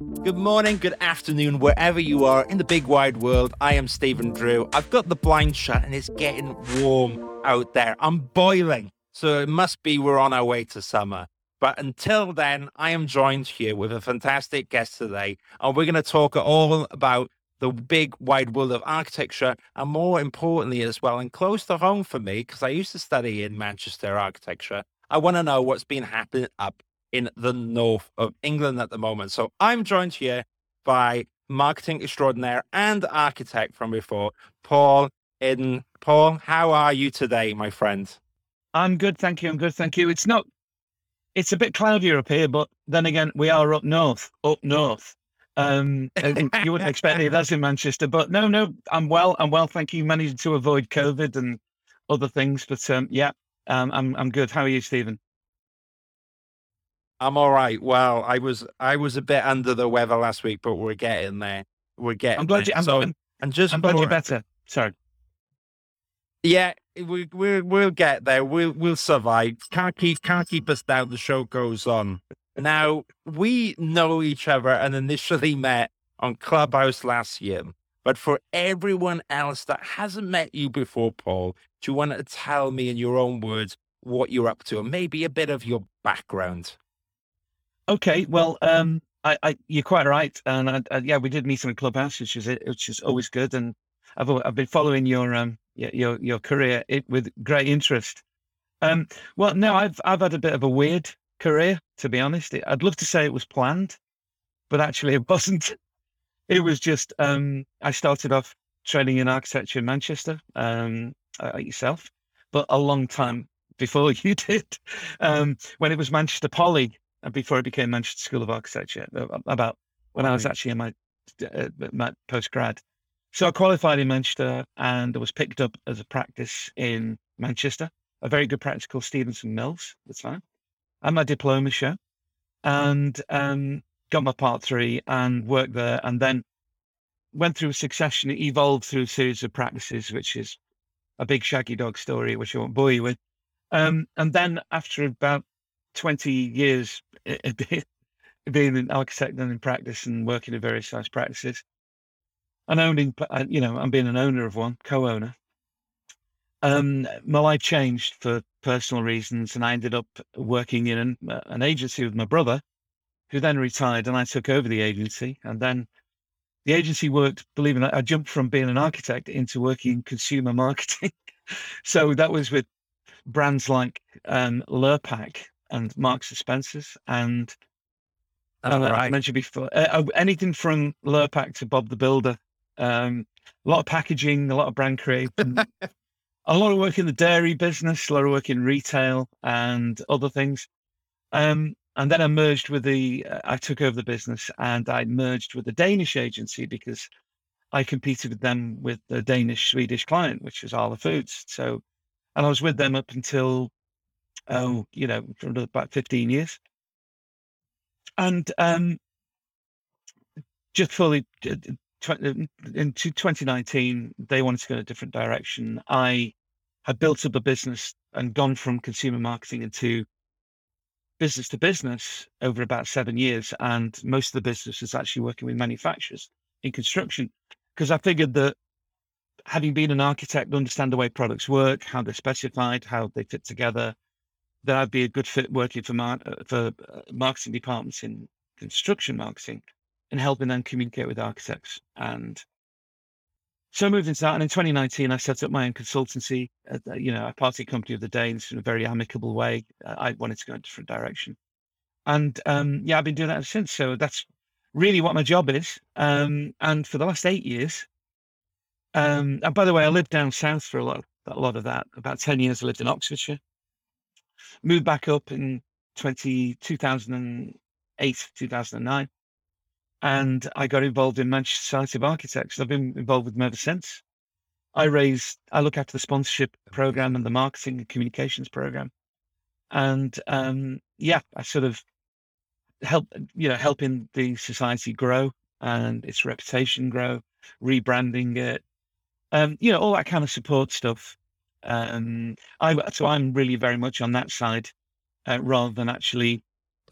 Good morning, good afternoon, wherever you are in the big wide world. I am Stephen Drew. I've got the blind shut and it's getting warm out there. I'm boiling. So it must be we're on our way to summer. But until then, I am joined here with a fantastic guest today. And we're going to talk all about the big wide world of architecture. And more importantly, as well, and close to home for me, because I used to study in Manchester architecture, I want to know what's been happening up in the north of England at the moment. So I'm joined here by marketing extraordinaire and architect from before, Paul Eden. Paul, how are you today, my friend? I'm good, thank you. I'm good, thank you. It's not, it's a bit cloudier up here, but then again, we are up north, up north. Um, you wouldn't expect it. That's in Manchester, but no, no, I'm well. I'm well, thank you. Managed to avoid COVID and other things, but um, yeah, um, I'm I'm good. How are you, Stephen? I'm all right. Well, I was I was a bit under the weather last week, but we're getting there. We're getting. I'm glad there. you. I'm, so, I'm, and just I'm glad you're better. Sorry. Yeah, we we we'll get there. We'll we'll survive. Can't keep can't keep us down. The show goes on. Now we know each other and initially met on Clubhouse last year. But for everyone else that hasn't met you before, Paul, do you want to tell me in your own words what you're up to and maybe a bit of your background? Okay, well, um, I, I, you're quite right, and I, I, yeah, we did meet on Clubhouse, which is which is always good, and I've I've been following your um your your career with great interest. Um, well, no, I've I've had a bit of a weird career, to be honest. I'd love to say it was planned, but actually it wasn't. It was just um, I started off training in architecture in Manchester, um, uh, yourself, but a long time before you did, um, when it was Manchester Poly before I became Manchester School of Architecture, uh, about when I was actually in my, uh, my post grad. So I qualified in Manchester and was picked up as a practice in Manchester, a very good practice called Stephenson Mills at the time. And my diploma show and um, got my part three and worked there and then went through a succession, evolved through a series of practices, which is a big shaggy dog story, which I won't bore you with. Um, and then after about 20 years being an architect and in practice and working in various size practices and owning, uh, you know, I'm being an owner of one, co-owner. Um, my life changed for personal reasons, and I ended up working in an, uh, an agency with my brother, who then retired, and I took over the agency. And then the agency worked, believe it or not, I jumped from being an architect into working in consumer marketing. so that was with brands like um, Lurpak and Marks and Spencers and uh, right. I mentioned before uh, uh, anything from Lurpak to Bob the Builder. Um, a lot of packaging, a lot of brand creation, a lot of work in the dairy business, a lot of work in retail and other things. Um, and then I merged with the, uh, I took over the business and I merged with the Danish agency because I competed with them with the Danish Swedish client, which was Arla Foods. So, and I was with them up until oh, you know, for about 15 years. And um, just fully um, in 2019, they wanted to go in a different direction. I had built up a business and gone from consumer marketing into business to business over about seven years. And most of the business is actually working with manufacturers in construction because I figured that having been an architect, understand the way products work, how they're specified, how they fit together, that I'd be a good fit working for mar- uh, for uh, marketing departments in construction marketing and helping them communicate with architects. And so I moved into that. And in 2019, I set up my own consultancy. you know, a party company of the Danes in a very amicable way. I wanted to go in a different direction. And um, yeah, I've been doing that since. So that's really what my job is. Um, and for the last eight years, um, and by the way, I lived down south for a lot, a lot of that. About 10 years, I lived in Oxfordshire moved back up in 20, 2008, 2009. And I got involved in Manchester Society of Architects. I've been involved with them ever since. I raise, I look after the sponsorship program and the marketing and communications program. And um, yeah, I sort of help, you know, helping the society grow and its reputation grow, rebranding it, um, you know, all that kind of support stuff. Um, I so I'm really very much on that side uh, rather than actually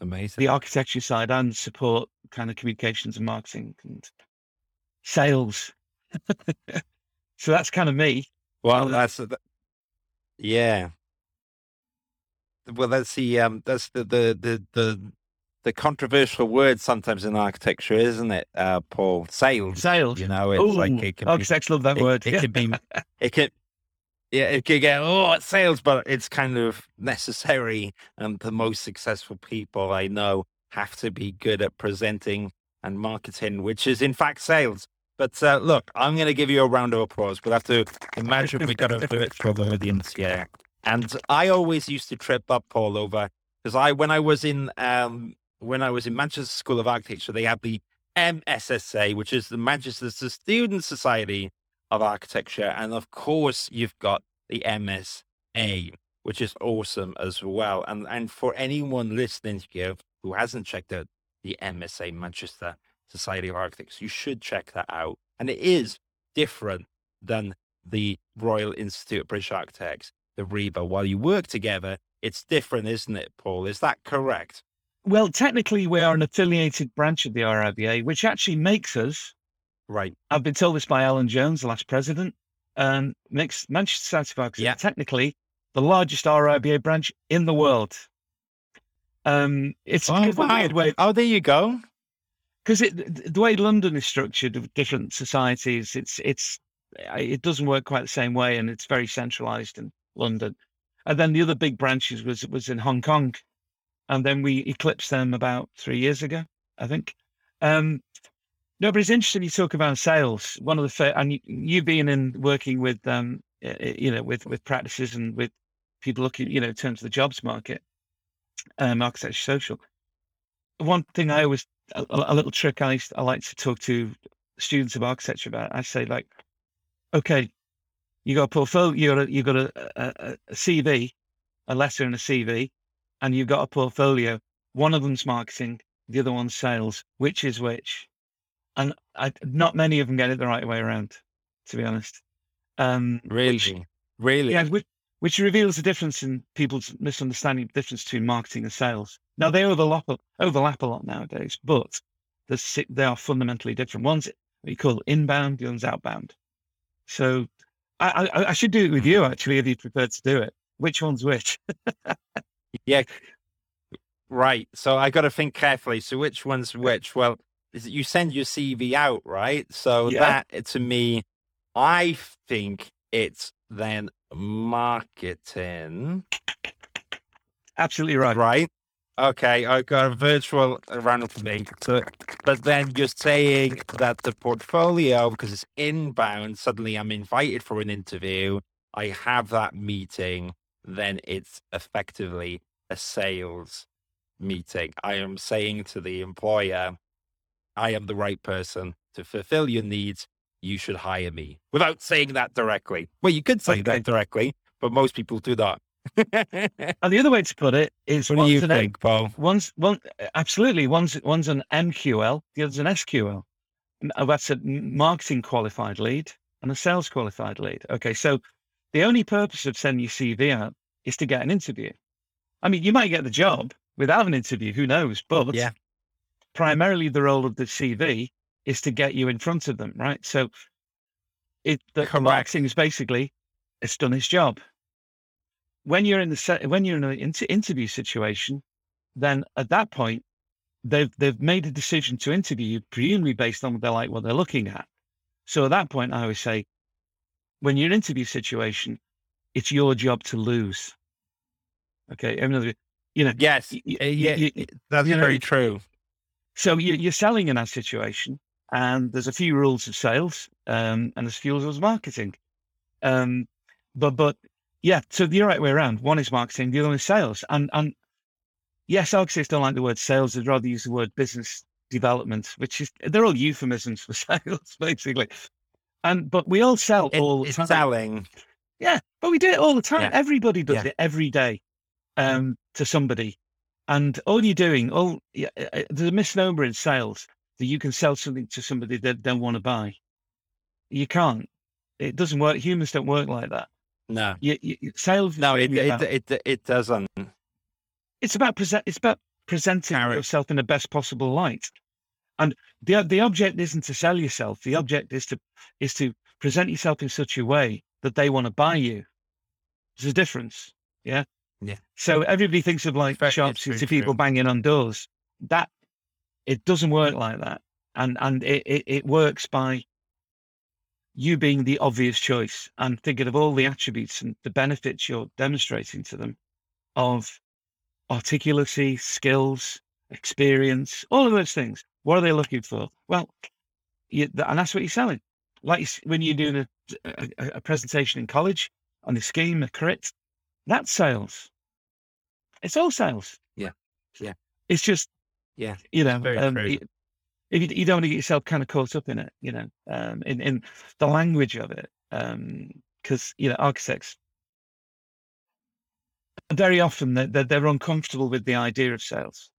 Amazing. the architecture side and support kind of communications and marketing and sales. so that's kind of me. Well, that's the, yeah. Well, that's the um, that's the the the the, the controversial word sometimes in architecture, isn't it, uh, Paul? Sales. Sales. You know, it's Oh, like it can be, love that it, word. it yeah. can be, it can, yeah, it could get oh, it's sales, but it's kind of necessary. And the most successful people I know have to be good at presenting and marketing, which is in fact sales. But uh, look, I'm going to give you a round of applause. We'll have to imagine we got to do it for the audience here. And I always used to trip up all over because I, when I was in, um, when I was in Manchester School of Architecture, they had the MSSA, which is the Manchester Student Society of Architecture, and of course you've got the MSA, which is awesome as well. And and for anyone listening here who hasn't checked out the MSA Manchester Society of Architects, you should check that out. And it is different than the Royal Institute of British Architects, the RIBA. While you work together, it's different, isn't it, Paul? Is that correct? Well, technically, we are an affiliated branch of the RIBA, which actually makes us, Right. I've been told this by Alan Jones, the last president, um, makes Manchester Society of Architects Yeah. technically the largest RIBA branch in the world. Um, it's Oh, way Oh, there you go. because it the way London is structured of different societies, it's it's it doesn't work quite the same way, and it's very centralized in London. And then the other big branches was was in Hong Kong, and then we eclipsed them about three years ago, I think. Um, no, but it's interesting you talk about sales. One of the fa- and you, being in working with um, you know, with with practices and with people looking, you know, in terms of the jobs market, um, architecture social. One thing I always a, a little trick I, I like to talk to students of architecture about. I say like, okay, you got a portfolio, you got a, you got a, a, a CV, a letter and a CV, and you've got a portfolio. One of them's marketing, the other one's sales. Which is which? And I, not many of them get it the right way around, to be honest. Um, Really? Really? yeah, which, which reveals the difference in people's misunderstanding the difference between marketing and sales. Now they overlap a- overlap a lot nowadays, but the they are fundamentally different. One's what you call inbound, the other's outbound. So I, I, I should do it with you actually, if you prefer to do it. Which one's which? Yeah. Right. So I got to think carefully. So which one's which? Well, is it you send your CV out, right? So Yeah. that eh, to me, I think it's then marketing, Absolutely right. right? Okay, I got a virtual round for me. So, but then you're saying that the portfolio, because it's inbound, suddenly I'm invited for an interview. I have that meeting, then it's effectively a sales meeting. I am saying to the employer, I am the right person to fulfill your needs. You should hire me without saying that directly. Well, you could say Okay. that directly, but most people do not. And the other way to put it is what do one's you an- think, Paul? One's one absolutely. One's one's an MQL, the other's an SQL. Uh, That's a marketing qualified lead and a sales qualified lead. Okay, so the only purpose of sending your CV out is to get an interview. I mean, you might get the job without an interview. Who knows? But Yeah. Primarily, the role of the CV is to get you in front of them, right? So it the, marketing is basically it's done its job. When you're in the when you're in an inter- interview situation, then at that point they've they've made a decision to interview you, presumably based on what they like what they're looking at. So at that point, I always say, when you're in an interview situation, it's your job to lose. Okay, in other you know, Yes. y- y- uh, yeah, y- y- that's very true. So you, you're selling in that situation, and there's a few rules of sales, um, and there's a few rules of marketing. Um, but but yeah, so the right way around. One is marketing, the other is sales. And and yes, architects don't like the word sales; they'd rather use the word business development, which is they're all euphemisms for sales, basically. And but we all sell It- all the it's selling. Yeah, but we do it all the time. Yeah. Everybody does Yeah. it every day um, to somebody. And all you're doing, all yeah, uh, uh, there's a misnomer in sales that you can sell something to somebody that don't want to buy. You can't. It doesn't work. Humans don't work like that. No, You, you, sales. no, it it, about- it it doesn't. it's about present. It's about presenting Character. yourself in the best possible light. And the the object isn't to sell yourself. The object is to is to present yourself in such a way that they want to buy you. There's a difference. Yeah. Yeah. So everybody thinks of like it's to people true. banging on doors. That it doesn't work like that. And and it, it, it works by you being the obvious choice and thinking of all the attributes and the benefits you're demonstrating to them of articulacy, skills, experience, all of those things. What are they looking for? Well, you, and that's what you're selling. Like when you're doing a, a, a- a presentation in college on the scheme, a crit, that's sales. It's all sales. Yeah. Yeah. It's just, Yeah. you know, very um, if you, you don't want to get yourself kind of caught up in it, you know, um, in, in the language of it. Because, you know, architects, very often they're, they're, they're uncomfortable with the idea of sales.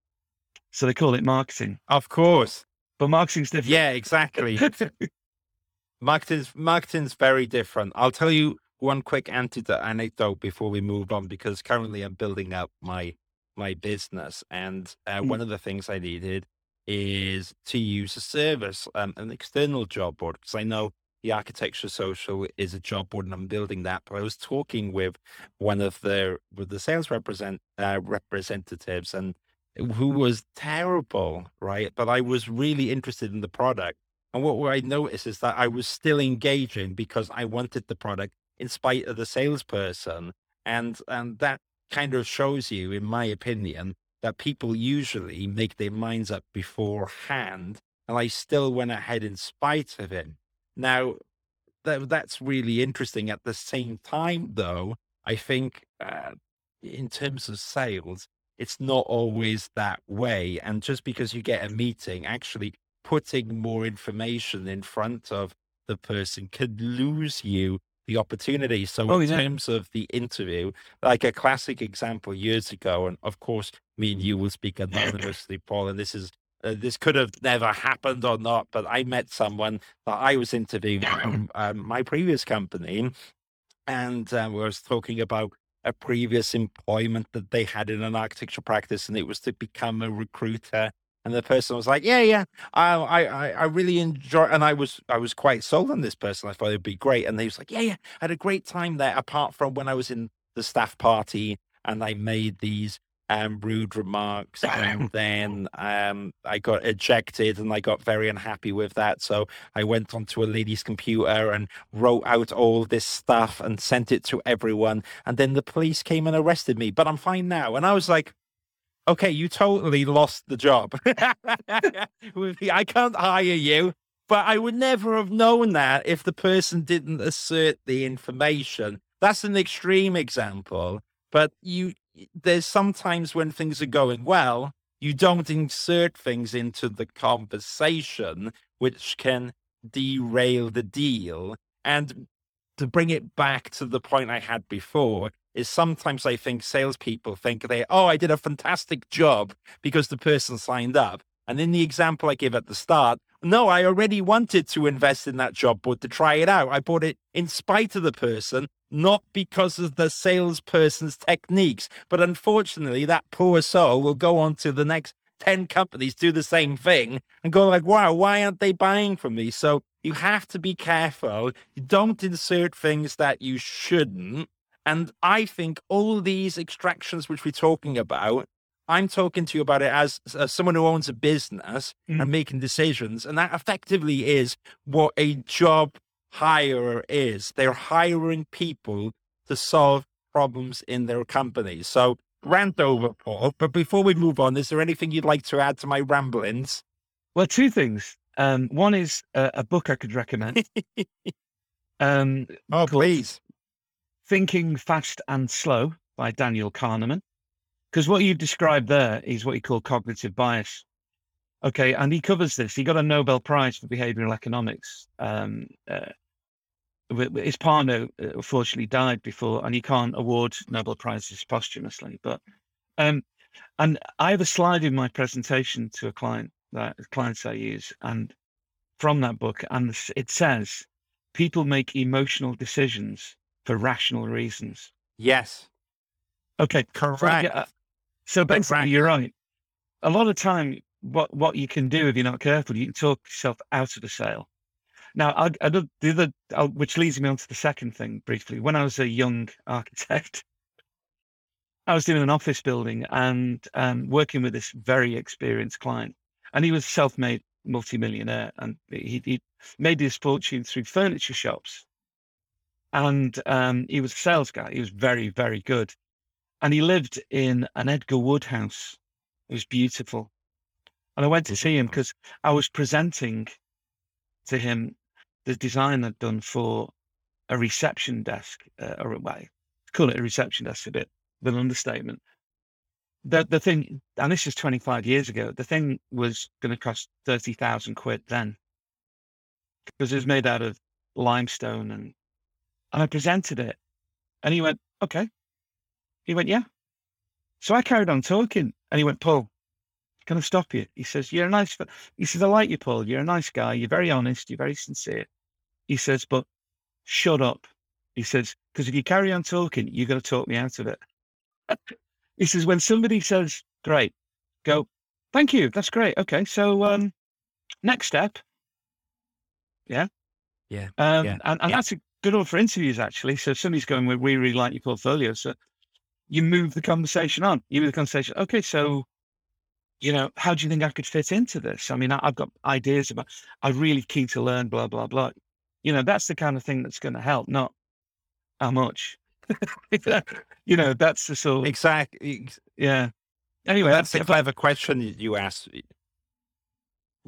So they call it marketing. Of course. But marketing's different. Yeah, exactly. marketing's marketing's very different. I'll tell you one quick anecdote before we move on because currently I'm building up my my business and uh, Mm. one of the things I needed is to use a service, um, an external job board because I know the architecture social is a job board and I'm building that. But I was talking with one of the with the sales represent uh, representatives and who was terrible, right? But I was really interested in the product. And what, what I noticed is that I was still engaging because I wanted the product in spite of the salesperson. And and that kind of shows you, in my opinion, that people usually make their minds up beforehand. And I still went ahead in spite of him. Now, that, that's really interesting. At the same time, though, I think uh, in terms of sales, it's not always that way. And just because you get a meeting, actually putting more information in front of the person could lose you the opportunity. So, Oh, in yeah. terms of the interview, like a classic example years ago, and of course, me and you will speak anonymously, Paul, and this is. Uh, this could have never happened or not, but I met someone that I was interviewing from um, my previous company, and uh, we was talking about a previous employment that they had in an architecture practice, and it was to become a recruiter. And the person was like, "Yeah, yeah, I, I, I- really enjoy." And I was, I was quite sold on this person. I thought it'd be great. And he was like, "Yeah, yeah, I had a great time there." Apart from when I was in the staff party and I made these um, rude remarks, and then um, I got ejected, and I got very unhappy with that. So I went onto a lady's computer and wrote out all this stuff and sent it to everyone. And then the police came and arrested me, but I'm fine now. And I was like, okay, you totally lost the job. I can't hire you. But I would never have known that if the person didn't assert the information. That's an extreme example. But you, there's sometimes when things are going well, you don't insert things into the conversation, which can derail the deal. And to bring it back to the point I had before, is sometimes I think salespeople think they, oh, I did a fantastic job because the person signed up. And in the example I gave at the start, no, I already wanted to invest in that job board to try it out. I bought it in spite of the person, not because of the salesperson's techniques. But unfortunately, that poor soul will go on to the next 10 companies do the same thing and go like, wow, why aren't they buying from me? So you have to be careful. You don't insert things that you shouldn't. And I think all these extractions which we're talking about, I'm talking to you about it as, as someone who owns a business Mm. and making decisions. And that effectively is what a job hire is. They're hiring people to solve problems in their companies. So rant over, Paul. But before we move on, is there anything you'd like to add to my ramblings? Well, two things. Um, one is a, a book I could recommend. um, Oh, please. Thinking Fast and Slow by Daniel Kahneman. Because what you've described there is what you call cognitive bias. Okay, and he covers this. He got a Nobel Prize for behavioral economics. Um, uh, his partner uh, unfortunately died before, and he can't award Nobel Prizes posthumously. But um, and I have a slide in my presentation to a client that clients I use, and from that book, and it says, people make emotional decisions for rational reasons. Yes. Okay, Correct. so basically, you're right. a lot of time, what what you can do if you're not careful, you can talk yourself out of the sale. Now, I, I the other, uh, which leads me on to the second thing briefly. When I was a young architect, I was doing an office building and um, working with this very experienced client, and he was self-made multimillionaire, and he, he made his fortune through furniture shops. And um, he was a sales guy. He was very, very good, and he lived in an Edgar Wood house. It was beautiful, and I went to see him because I was presenting to him the design I'd done for a reception desk, uh, or well, call it a reception desk a bit, with an understatement the the thing, and this is 25 years ago, the thing was going to cost 30,000 quid then because it was made out of limestone and and I presented it and he went, okay. He went, yeah. So I carried on talking and he went, Paul, can I stop you? He says, you're a nice, he says, I like you, Paul. You're a nice guy. You're very honest. You're very sincere. He says, but shut up. He says, because if you carry on talking, you're going to talk me out of it. He says, when somebody says, great, go, thank you. That's great. Okay. So, um, next step. Yeah. Yeah. Um, yeah. and, and yeah. that's a good one for interviews, actually. So if somebody's going, with we really, like your portfolio. So you move the conversation on. You move the conversation. Okay. So, you know, how do you think I could fit into this? I mean, I, I've got ideas about, I'm really keen to learn, blah, blah, blah. You know, that's the kind of thing that's going to help, not how much. you know, that's the sort. Exactly. Yeah. Anyway, that's a clever question you asked.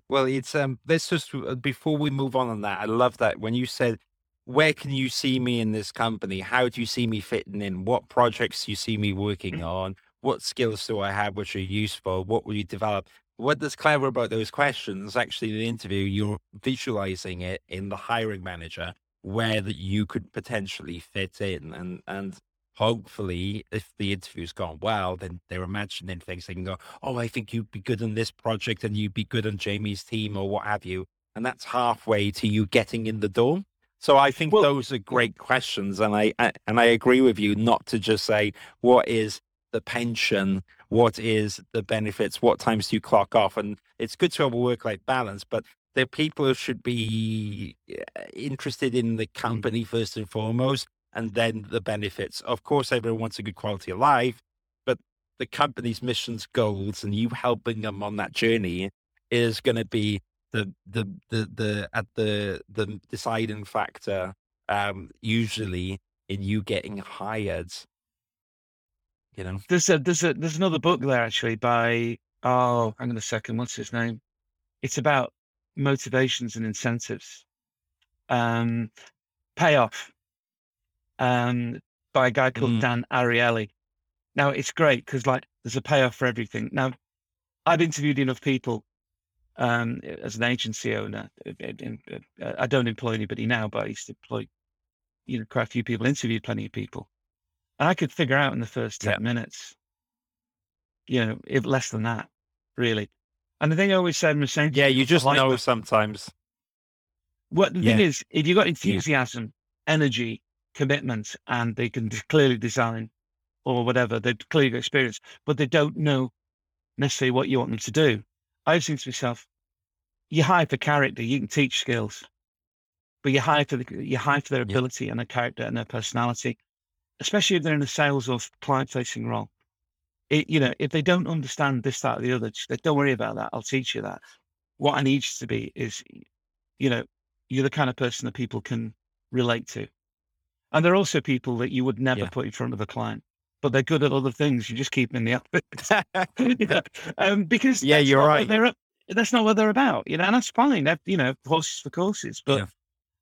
Well, it's um. Let's just uh, before we move on on that. I love that when you said, "Where can you see me in this company? How do you see me fitting in? What projects do you see me working Mm. on? What skills do I have which are useful? What will you develop?" What is clever about those questions? Actually, in the interview, you're visualizing it in the hiring manager where that you could potentially fit in, and and hopefully, if the interview's gone well, then they're imagining things. They can go, "Oh, I think you'd be good on this project, and you'd be good on Jamie's team, or what have you." And that's halfway to you getting in the door. So I think Well- those are great questions, and I, I and I agree with you not to just say what is the pension, what is the benefits, what times do you clock off, and it's good to have a work-life balance, but the people should be uh, interested in the company first and foremost, and then the benefits. Of course, everyone wants a good quality of life, but the company's missions, goals, and you helping them on that journey is going to be the the the the at the the deciding factor. Um, usually in you getting hired. You know, There's a there's a there's another book there actually by oh hang on a second what's his name? It's about motivations and incentives. Um, payoff. Um, by a guy called Mm. Dan Ariely. Now it's great because like there's a payoff for everything. Now I've interviewed enough people um, as an agency owner. uh, in- uh, I don't employ anybody now, but I used to employ you know quite a few people. Interviewed plenty of people, and I could figure out in the first ten Yeah. minutes, you know, if less than that, really. And the thing I always said was saying, yeah, you just like know that. sometimes. What the thing is, if you've got enthusiasm, energy, commitment, and they can clearly design or whatever, they've clearly got experience, but they don't know necessarily what you want them to do. I was thinking to myself, you hire for character, you can teach skills, but you hire for the, you hire for their Yeah. ability and their character and their personality, especially if they're in a sales or client facing role. It, you know, if they don't understand this, that, or the other, don't worry about that. I'll teach you that. What I need you to be is, you know, you're the kind of person that people can relate to. And there are also people that you would never Yeah. put in front of a client, but they're good at other things. You just keep them in the office. you know, um, because Yeah, that's you're right. They're, that's not what they're about, you know, and that's fine. They're, you know, horses for courses, but Yeah.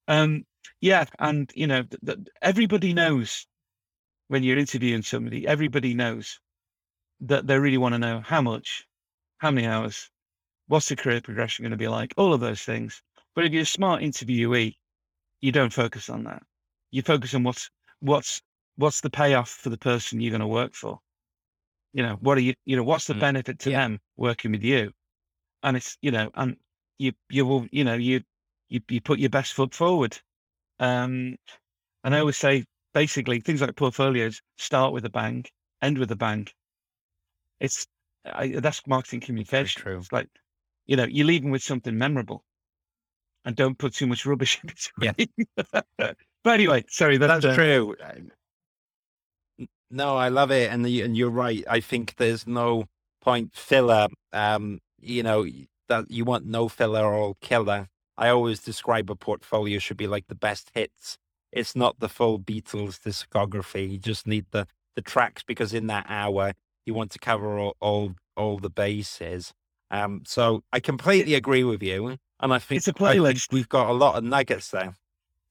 um, yeah, and you know, th- th- everybody knows when you're interviewing somebody, everybody knows that they really want to know how much, how many hours, what's the career progression going to be like, all of those things. But if you're a smart interviewee, you don't focus on that. You focus on what's what's what's the payoff for the person you're going to work for. You know, what are you? You know, what's the Mm, benefit to yeah. them working with you? And it's you know, and you you will you know you you you put your best foot forward. Um, and I always say basically things like portfolios start with a bang, end with a bang. It's I, that's marketing communication. true. It's like, you know, you leave them with something memorable, and don't put too much rubbish in between. Yeah. but anyway, sorry, that's, That's uh, true. No, I love it, and you, and you're right. I think there's no point filler. Um, you know that you want no filler or killer. I always describe a portfolio should be like the best hits. It's not the full Beatles discography. You just need the the tracks because in that hour you want to cover all all, all the bases. Um, so I completely agree with you, and I think It's a playlist. we've got a lot of nuggets there.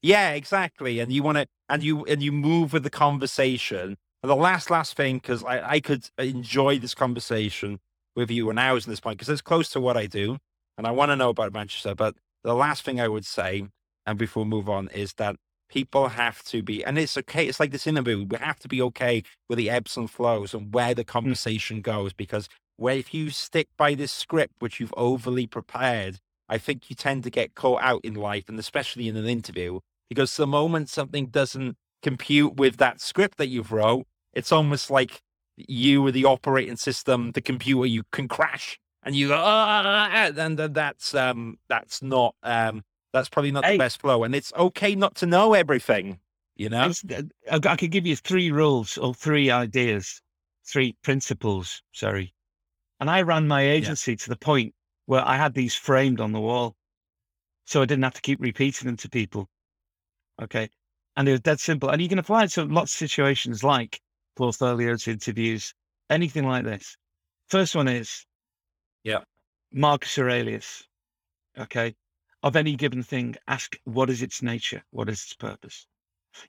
Yeah, exactly. And you want to, and you and you move with the conversation. And the last last thing, because I I could enjoy this conversation with you and hours at this point, because it's close to what I do, and I want to know about Manchester. But the last thing I would say, and before we move on, is that people have to be, and it's okay. It's like this interview. We have to be okay with the ebbs and flows and where the hmm. conversation goes, because where if you stick by this script which you've overly prepared, I think you tend to get caught out in life, and especially in an interview, because the moment something doesn't compute with that script that you've wrote, it's almost like you or the operating system, the computer, you can crash and you go, ah, and then that's um that's not um that's probably not Hey. the best flow. And it's okay not to know everything, you know? Uh, I I could give you three rules or three ideas, three principles. Sorry, and I ran my agency to the point where I had these framed on the wall, so I didn't have to keep repeating them to people. Okay, and it was dead simple. And you can apply it to lots of situations like portfolios, interviews, anything like this. First one is, Yeah. Marcus Aurelius. Okay, of any given thing, ask what is its nature, what is its purpose.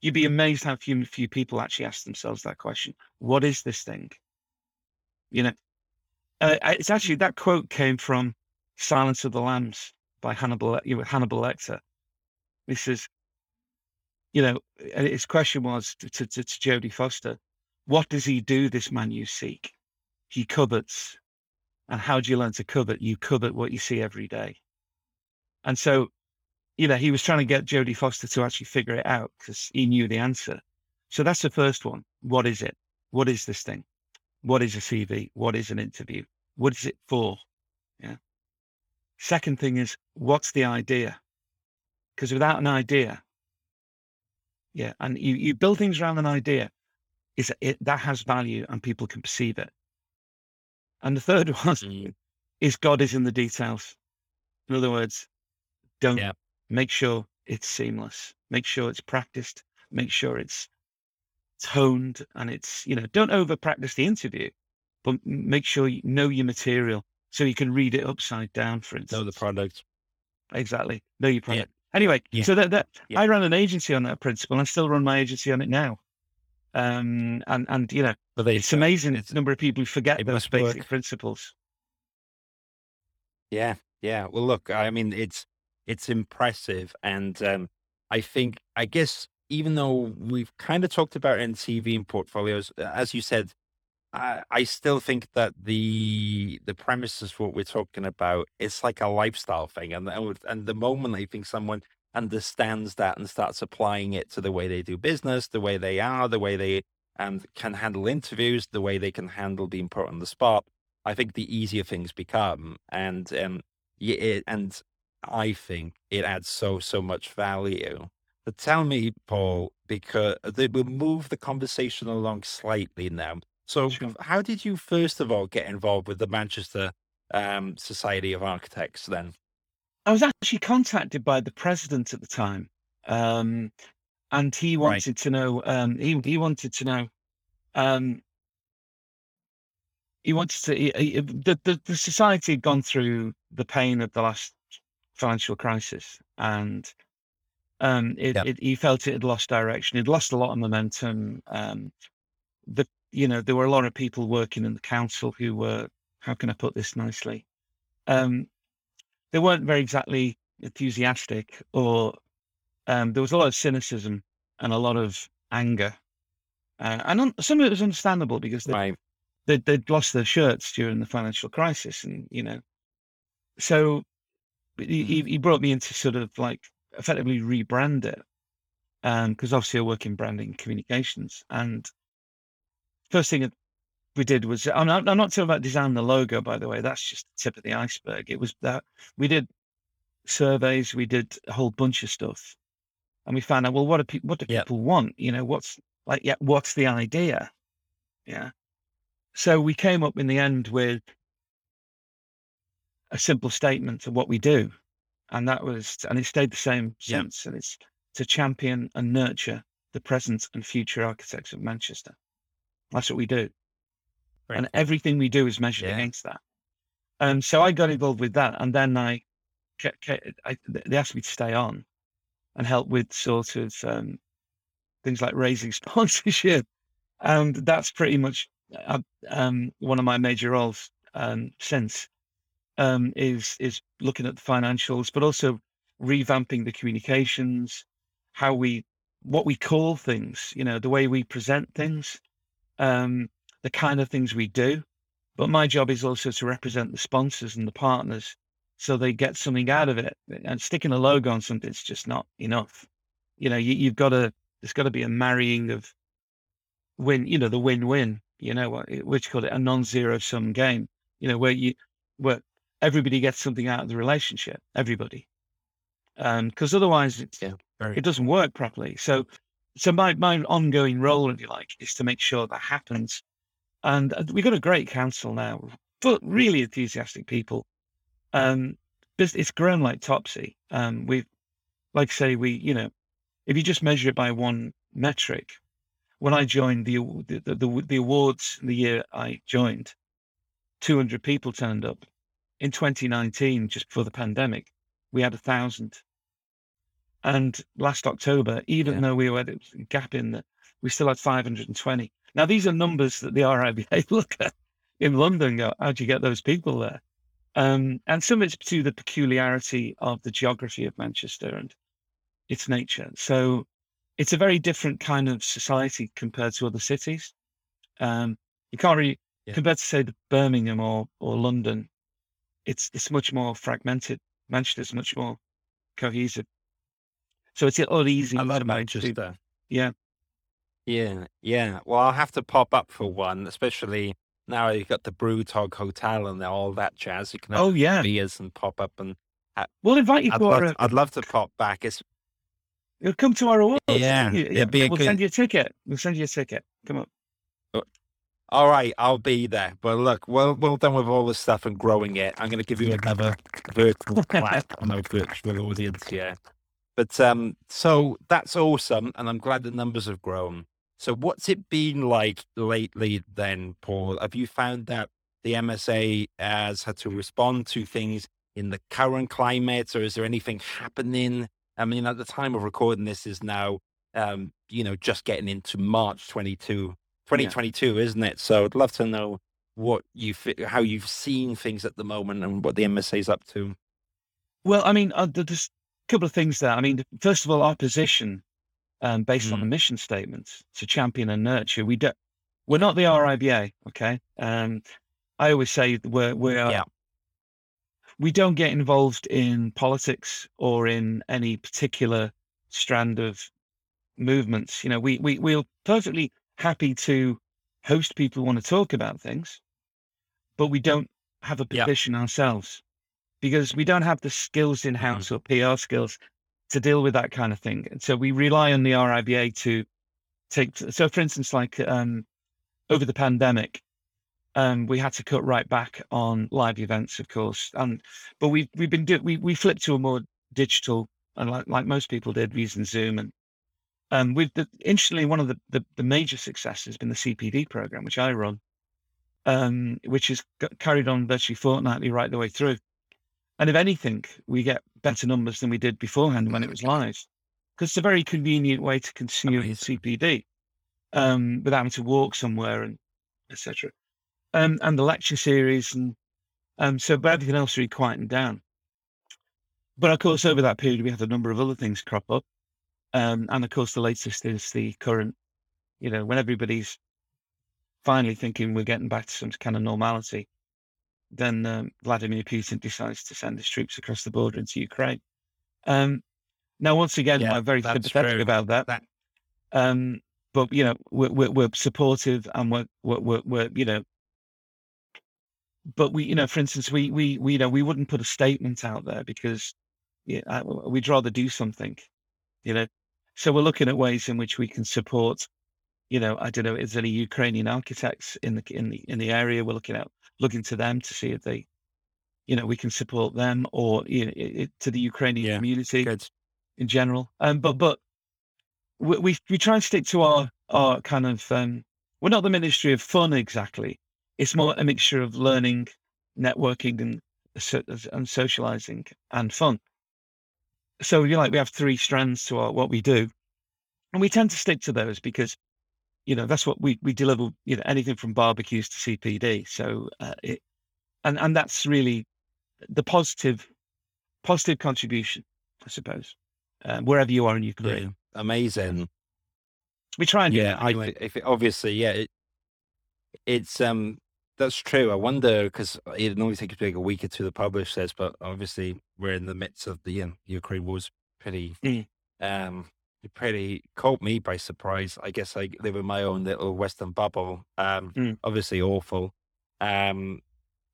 You'd be amazed how few few people actually ask themselves that question. What is this thing? You know, uh, it's actually that quote came from Silence of the Lambs by Hannibal you know, Hannibal Lecter. He says, you know, his question was to, to, to Jodie Foster, what does he do, this man you seek? He covets. And how do you learn to covet? You covet what you see every day. And so you know, he was trying to get Jodie Foster to actually figure it out because he knew the answer. So that's the first one. What is it? What is this thing? What is a CV? What is an interview? What is it for? Yeah. Second thing is, what's the idea? Because without an idea, yeah, and you, you build things around an idea, is it that has value and people can perceive it. And the third one Mm, is God is in the details. In other words, don't Yeah. make sure it's seamless. Make sure it's practiced. Make sure it's toned and it's, you know, don't over practice the interview, but make sure you know your material so you can read it upside down, for instance. know the product. Exactly. Know your product. Anyway, Yeah. so that, that Yeah. I ran an agency on that principle and I still run my agency on it now. Um, and, and, you know, it's amazing It's- the number of people who forget it those basic work. principles. Yeah, yeah. Well, look, I mean, it's it's impressive, and um, I think, I guess, even though we've kind of talked about it in and portfolios, uh, as you said, I, I still think that the the premise is what we're talking about. It's like a lifestyle thing, and and the moment I think someone understands that and starts applying it to the way they do business, the way they are, the way they um, can handle interviews, the way they can handle being put on the spot, I think the easier things become, and um, it, and I think it adds so so much value. But tell me, Paul, because they will move the conversation along slightly now. So, Sure. how did you first of all get involved with the Manchester um, Society of Architects? Then, I was actually contacted by the president at the time, um, and he Right. wanted to know. Um, he he wanted to know. Um, he wanted to. He, he- the, the the society had gone through the pain of the last financial crisis, and um, it, Yep. it he felt it had lost direction. It lost a lot of momentum. Um, the you know there were a lot of people working in the council who were how can I put this nicely? Um, they weren't very exactly enthusiastic or um, there was a lot of cynicism and a lot of anger. Uh, and un- some of it was understandable because they, right? they, they'd lost their shirts during the financial crisis. And, you know, so he, he he brought me in to sort of like effectively rebrand it. Because obviously I work in branding and communications. And first thing we did was I'm not, I'm not talking about designing the logo, by the way. That's just the tip of the iceberg. It was that we did surveys, we did a whole bunch of stuff, and we found out well, what do people what do Yep. people want? You know, what's like, yeah, what's the idea? Yeah. So we came up in the end with a simple statement of what we do, and that was, and it stayed the same Yep. since, and it's to champion and nurture the present and future architects of Manchester. That's what we do Very and cool. everything we do is measured Yeah. against that. Um, so I got involved with that, and then I, I they asked me to stay on and help with sort of um, things like raising sponsorship, and that's pretty much uh, um, one of my major roles um, since um, is is looking at the financials, but also revamping the communications, how we what we call things, you know, the way we present things, um, the kind of things we do. But my job is also to represent the sponsors and the partners so they get something out of it. And sticking a logo on something is just not enough. You know, you, you've got to, there's got to be a marrying of win, you know, the win-win, you know, what which call it a non-zero sum game, you know, where you, where everybody gets something out of the relationship, everybody. Um, because otherwise it's, Yeah, very it doesn't work properly. So, so my my ongoing role, if you like, is to make sure that happens. And uh, we've got a great council now, but really enthusiastic people. Um, it's grown like topsy. Um, we've, like I say, we you know, if you just measure it by one metric, when I joined the the the, the, the awards the year I joined, two hundred people turned up. In 2019, just before the pandemic, we had a thousand. And last October, even Yeah. though we were had a gap in that, we still had 520. Now, these are numbers that the RIBA look at in London go, how do you get those people there? Um, and some of it's to the peculiarity of the geography of Manchester and its nature. So it's a very different kind of society compared to other cities. Um, you can't really, Yeah. compared to say the Birmingham or, or London, it's, it's much more fragmented. Manchester's much more cohesive. So it's a lot easier. I love to manage to- Manchester. Yeah. Yeah, yeah. Well, I'll have to pop up for one, especially now you've got the BrewDog Hotel and all that jazz. You can have Oh yeah. beers and pop up, and We'll invite you I'd to love, our. I'd love to pop back. It's You'll come to our awards. Yeah, You- it'd be a we'll good- send you a ticket. We'll send you a ticket. Come on. all right. I'll be there. But look, well, well done with all this stuff and growing it. I'm going to give you another virtual clap on our virtual audience here. But um, so that's awesome, and I'm glad the numbers have grown. So, what's it been like lately, then, Paul? Have you found that the MSA has had to respond to things in the current climate, or is there anything happening? I mean, at the time of recording this is now, um, you know, just getting into March 22, 2022, isn't it? So, I'd love to know what you how you've seen things at the moment and what the MSA is up to. Well, I mean, uh, there's a couple of things there. I mean, first of all, our position, um, based on Mm. the mission statements, to champion and nurture. We don't, we're not the RIBA, okay? Um, I always say we're we are. Yeah. We don't get involved in politics or in any particular strand of movements. You know, we we we're perfectly happy to host people who want to talk about things, but we don't have a Yeah. position ourselves because we don't have the skills in house or PR skills to deal with that kind of thing. So we rely on the RIBA to take. So, for instance, like um, over the pandemic, um, we had to cut right back on live events, of course. And but we've we've been do we we flipped to a more digital, and like like most people did, using Zoom and. Um, with the interestingly, one of the, the, the major successes has been the CPD program, which I run, um, which is carried on virtually fortnightly right the way through. And if anything, we get better numbers than we did beforehand when it was live, because it's a very convenient way to consume Amazing. CPD um, without having to walk somewhere and etc. Um, and the lecture series and um, so, but everything else really quietened down. But of course, over that period, we had a number of other things crop up, um, and of course, the latest is the current. You know, when everybody's finally thinking we're getting back to some kind of normality, then um, Vladimir Putin decides to send his troops across the border into Ukraine. Um, now, once again, Yeah, I'm very sympathetic true. about that. That- Um, but you know, we're, we're, we're supportive and we're, we're, we're, we're, you know, but we, you know, for instance, we, we, we, you know, we wouldn't put a statement out there because yeah, we'd rather do something, you know. So we're looking at ways in which we can support, you know, I don't know, is there any Ukrainian architects in the in the in the area? We're looking at looking to them to see if they, you know, we can support them or you know, it, to the Ukrainian Yeah, community Good. in general. Um, but but we, we we try and stick to our our kind of um, we're not the Ministry of Fun exactly. It's more a mixture of learning, networking, and and socializing and fun. So you like we have three strands to our, what we do, and we tend to stick to those because you know that's what we we deliver. You know anything from barbecues to CPD. So uh, it and and that's really the positive positive contribution, I suppose, um, wherever you are in your career. Yeah. Amazing. We try and Yeah, that I anyway. if it, obviously, yeah, it, it's um that's true. I wonder because it normally takes like a week or two to publish this, but obviously we're in the midst of the um, Ukraine war's pretty Mm. um it pretty caught me by surprise. I guess I live in my own little Western bubble. Um, Mm. obviously awful. Um,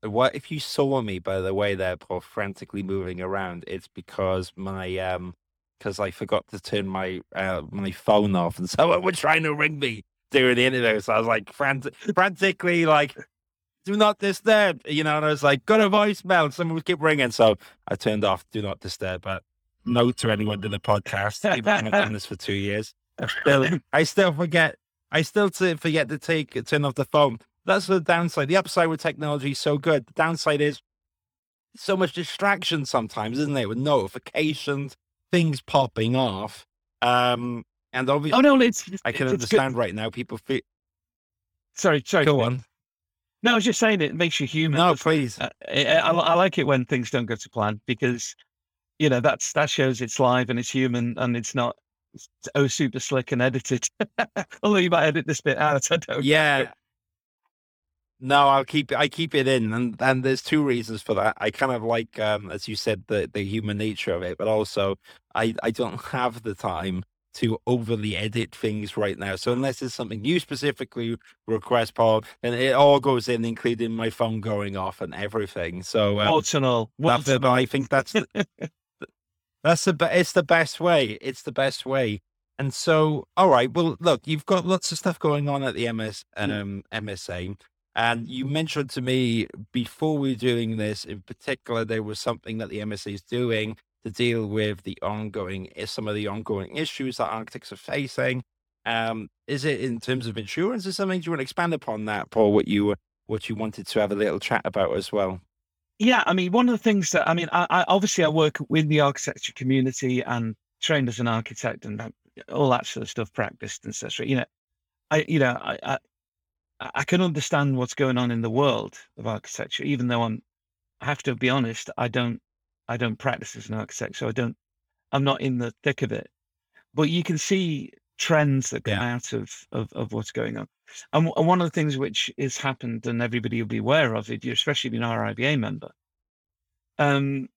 what if you saw me by the way there, Paul, frantically moving around? It's because my um because I forgot to turn my uh, my phone off, and someone was trying to ring me during the interview. So I was like frantic, frantically like, "Do not disturb," you know. And I was like, "Got a voicemail." Someone would keep ringing, so I turned off "Do not disturb." But no to anyone to the podcast. Even though I've done this for two years. I still, I still forget. I still forget to take turn off the phone. That's the downside. The upside with technology is so good. The downside is so much distraction sometimes, isn't it? With notifications, things popping off. Um, and obviously, Oh no, it's I can it's good. understand right now people feel. Sorry, sorry. Go on. No, I was just saying it makes you human. No, please. Uh, I, I, I like it when things don't go to plan because you know that's that shows it's live and it's human and it's not it's, oh super slick and edited. Although you might edit this bit out, I don't. Yeah. No, I'll keep I keep it in, and and there's two reasons for that. I kind of like, um, as you said, the the human nature of it, but also I I don't have the time to overly edit things right now. So unless it's something you specifically request, Paul, and it all goes in, including my phone going off and everything. So um, Warts and all. that's Warts and the, all. I think that's the, that's the be- it's the best way. It's the best way. And so, all right. Well, look, you've got lots of stuff going on at the MS um, MSA, and you mentioned to me before we were doing this, in particular, there was something that the MSA is doing to deal with the ongoing some of the ongoing issues that architects are facing. Um, is it in terms of insurance or something? Do you want to expand upon that, Paul? What you what you wanted to have a little chat about as well? Yeah, I mean, one of the things that I mean, I, I obviously I work with the architecture community and trained as an architect and all that sort of stuff practiced and such. You know, I you know I, I I can understand what's going on in the world of architecture, even though I'm I have to be honest, I don't I don't practice as an architect, so I don't I'm not in the thick of it. But you can see trends that come Yeah. out of, of of what's going on. And, and one of the things which has happened, and everybody will be aware of it, especially if you're an RIBA member, um,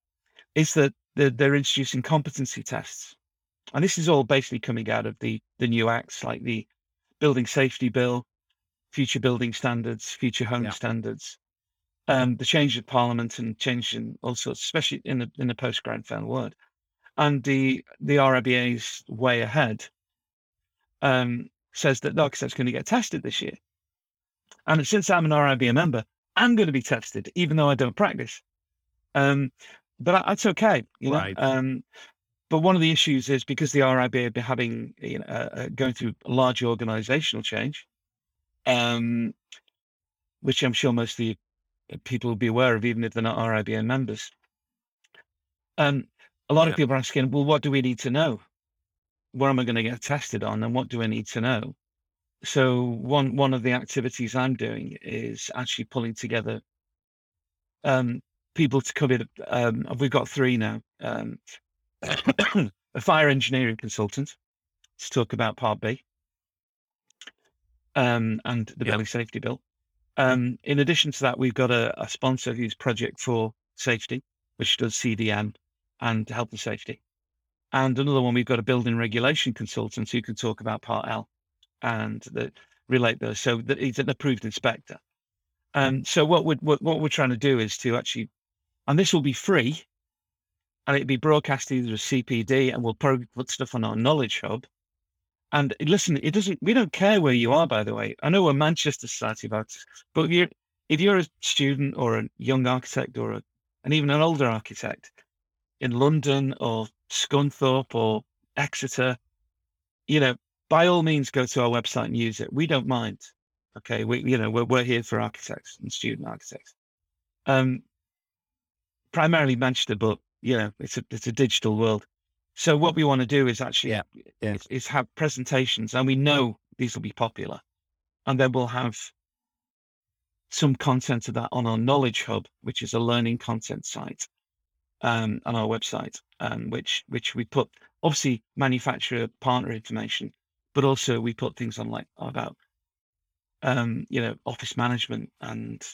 is that they're, they're introducing competency tests. And this is all basically coming out of the, the new acts like the Building Safety Bill, Future Building Standards, Future Home Yeah. Standards, um, the change of Parliament and change in all sorts, especially in the in the post Grenfell world, and the the RIBA's way ahead um, says that architect's going to get tested this year. And since I'm an RIBA member, I'm going to be tested, even though I don't practice. Um, but that's okay, you know. Right. Um, but one of the issues is because the RIBA have been having, you know, uh, uh, going through a large organizational change, um, which I'm sure most of the people will be aware of, even if they're not RIBA members. Um, a lot Yeah. of people are asking, well, what do we need to know? What am I going to get tested on, and what do I need to know? So one one of the activities I'm doing is actually pulling together um, people to come in. Um, we've got three now. Um, a fire engineering consultant to talk about Part B um, and the Yeah. building safety bill. Um, in addition to that, we've got a, a sponsor who's Project for Safety, which does CDM and health and safety. And another one, we've got a building regulation consultant who can talk about Part L and that relate those. So that he's an approved inspector. Um, and so what we're, what, what we're trying to do is to actually, and this will be free, and it'll be broadcast either as CPD, and we'll probably put stuff on our knowledge hub. And listen, it doesn't. We don't care where you are, by the way. I know we're Manchester Society of Architects, but if you're if you're a student or a young architect or a, and even an older architect in London or Scunthorpe or Exeter, you know, by all means, go to our website and use it. We don't mind. Okay, we you know we're we're here for architects and student architects. Um, primarily Manchester, but you know it's a it's a digital world. So what we want to do is actually Yeah, yeah. Is, is have presentations, and we know these will be popular, and then we'll have some content of that on our Knowledge Hub, which is a learning content site, um, on our website, um, which which we put obviously manufacturer partner information, but also we put things on like about um, you know office management and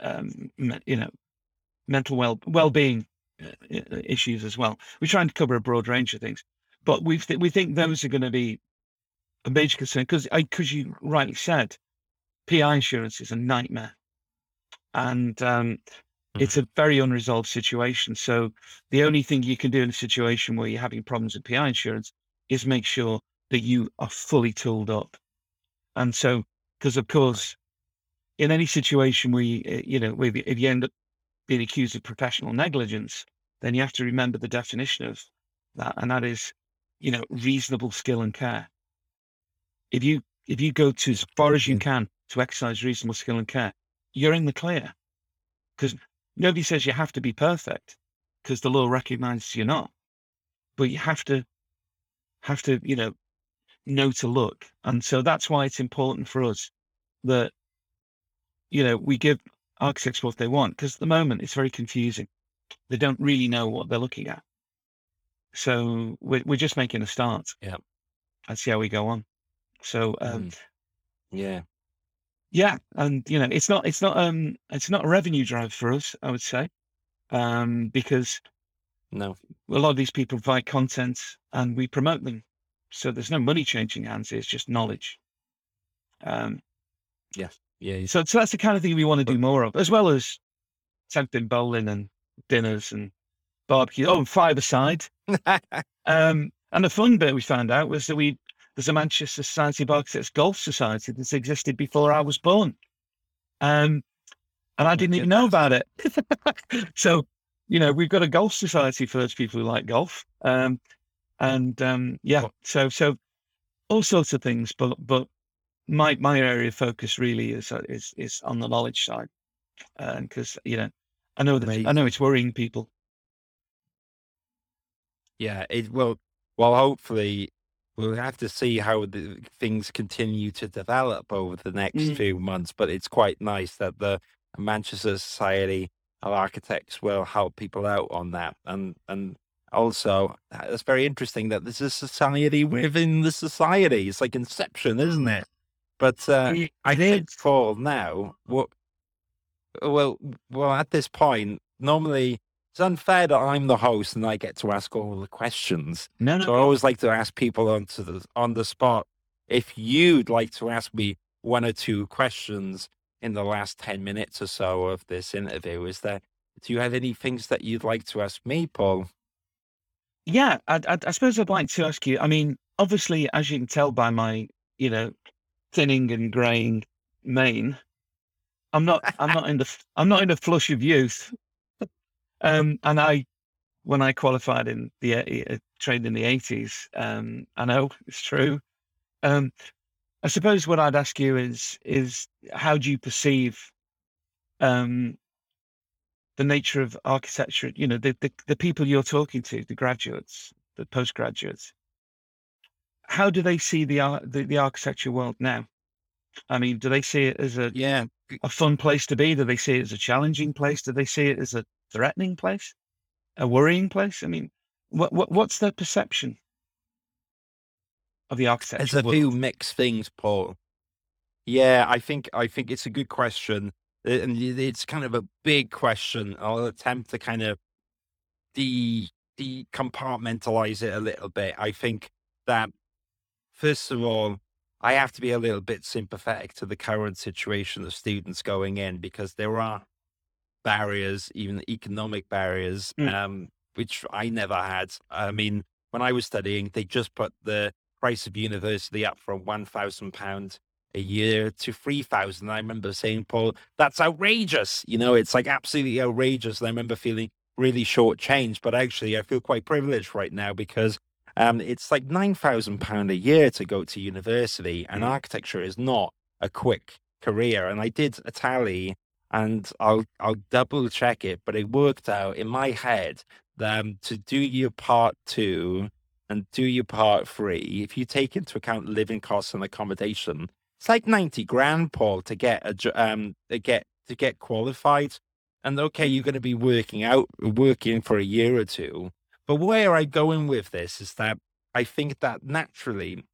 um, me- you know mental well well being uh, issues as well. We're trying to cover a broad range of things, but we th- we think those are going to be a major concern because because you rightly said, PI insurance is a nightmare, and um, it's a very unresolved situation. So the only thing you can do in a situation where you're having problems with PI insurance is make sure that you are fully tooled up, and so because of course, in any situation where you uh, you know if you end up being accused of professional negligence, then you have to remember the definition of that, and that is, you know, reasonable skill and care. If you if you go to as far as you Mm. can to exercise reasonable skill and care, you're in the clear. Because nobody says you have to be perfect, because the law recognizes you're not. But you have to have to, you know, know to look. And so that's why it's important for us that, you know, we give architects what they want, because at the moment it's very confusing. They don't really know what they're looking at. So we're, we're just making a start. Yeah. And see how we go on. So um, Mm. Yeah. Yeah, and you know, it's not it's not um it's not a revenue drive for us, I would say. Um, because No. a lot of these people provide content and we promote them. So there's no money changing hands, it's just knowledge. Um, Yeah. yeah. so, so that's the kind of thing we want to do more of, as well as tempting bowling and dinners and barbecue. Oh, and five aside. Um, and the fun bit we found out was that we there's a Manchester Society of Architects Golf Society that's existed before I was born. Um, and I didn't even know about it. so, you know, we've got a golf society for those people who like golf. Um, and um, yeah, so so all sorts of things, but but my my area of focus really is uh, is is on the knowledge side, because you know I know that I know it's worrying people. Yeah, it will. Well, hopefully, we'll have to see how the things continue to develop over the next Mm. few months. But it's quite nice that the Manchester Society of Architects will help people out on that, and and also uh, it's very interesting that there's a society within the society. It's like Inception, isn't it? But uh, It- I think is. for now, what? Well, well, at this point, normally it's unfair that I'm the host and I get to ask all the questions. No, no, So I always like to ask people onto the on the spot if you'd like to ask me one or two questions in the last ten minutes or so of this interview. Is there? Do you have any things that you'd like to ask me, Paul? Yeah, I, I, I suppose I'd like to ask you. I mean, obviously, as you can tell by my, you know, thinning and graying mane, I'm not. I'm not in the. I'm not in the flush of youth. Um, and I, when I qualified in the uh, uh, trained in the eighties, um, I know it's true. Um, I suppose what I'd ask you is is how do you perceive, um, the nature of architecture? You know, the the, the people you're talking to, the graduates, the postgraduates. How do they see the the, the architecture world now? I mean, do they see it as a Yeah, a fun place to be? Do they see it as a challenging place? Do they see it as a threatening place? A worrying place? I mean, what, what what's their perception of the architecture? There's a world? few mixed things, Paul. Yeah, I think I think it's a good question, and it's kind of a big question. I'll attempt to kind of de decompartmentalize it a little bit. I think that first of all, I have to be a little bit sympathetic to the current situation of students going in because there are barriers, even economic barriers, Mm. um, which I never had. I mean, when I was studying, they just put the price of university up from one thousand pound a year to three thousand. I remember saying, Paul, that's outrageous. You know, it's like absolutely outrageous. And I remember feeling really shortchanged, but actually, I feel quite privileged right now because um, it's like nine thousand pound a year to go to university, and Mm. architecture is not a quick career. And I did a tally, and I'll I'll double check it, but it worked out in my head that um, to do your part two and do your part three, if you take into account living costs and accommodation, it's like ninety grand, Paul, to get a um to get to get qualified. And okay, you're going to be working out working for a year or two, but where I going with this is that I think that naturally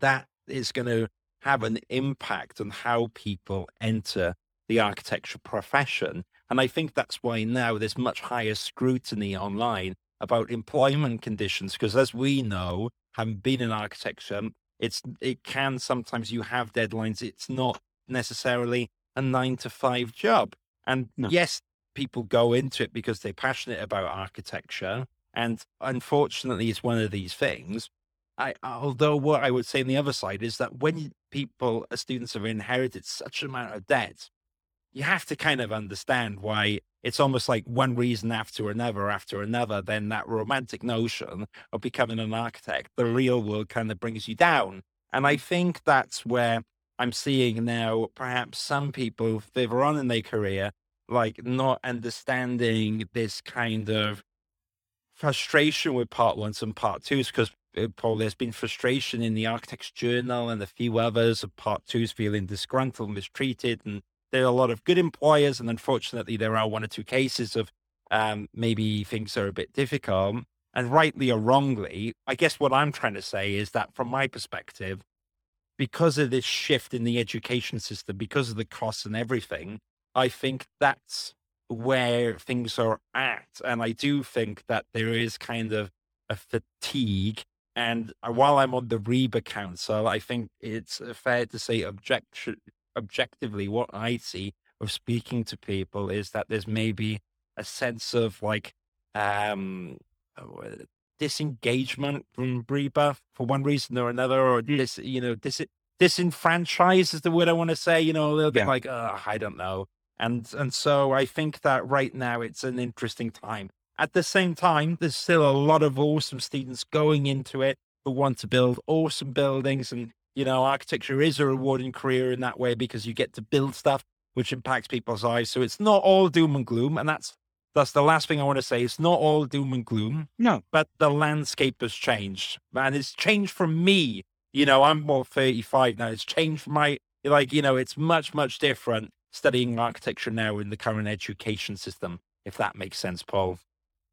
that is going to have an impact on how people enter the architecture profession. And I think that's why now there's much higher scrutiny online about employment conditions, because as we know, having been in architecture, it's it can sometimes you have deadlines. It's not necessarily a nine to five job. And No. yes, people go into it because they're passionate about architecture. And unfortunately, it's one of these things. I, although what I would say on the other side is that when people, as students, have inherited such an amount of debt, you have to kind of understand why it's almost like one reason after another after another. Then that romantic notion of becoming an architect, the real world kind of brings you down. And I think that's where I'm seeing now perhaps some people further on in their career, like not understanding this kind of frustration with part ones and part twos because uh, Paul, there's been frustration in the Architects Journal and a few others of part twos feeling disgruntled, mistreated, and there are a lot of good employers, and unfortunately, there are one or two cases of um, maybe things are a bit difficult, and rightly or wrongly, I guess what I'm trying to say is that from my perspective, because of this shift in the education system, because of the costs and everything, I think that's where things are at. And I do think that there is kind of a fatigue. And uh, while I'm on the RIBA Council, I think it's fair to say objection, objectively, what I see of speaking to people is that there's maybe a sense of like um, uh, disengagement from RIBA for one reason or another, or dis, you know, dis, disenfranchised is the word I want to say, you know, a little bit Yeah. like, uh, I don't know. And, and so I think that right now it's an interesting time. At the same time, there's still a lot of awesome students going into it who want to build awesome buildings. And, you know, architecture is a rewarding career in that way because you get to build stuff which impacts people's lives. So it's not all doom and gloom. And that's, that's the last thing I want to say. It's not all doom and gloom No, but the landscape has changed, and it's changed for me. You know, I'm more 35 now. It's changed my like, you know, it's much, much different studying architecture now in the current education system, if that makes sense, Paul.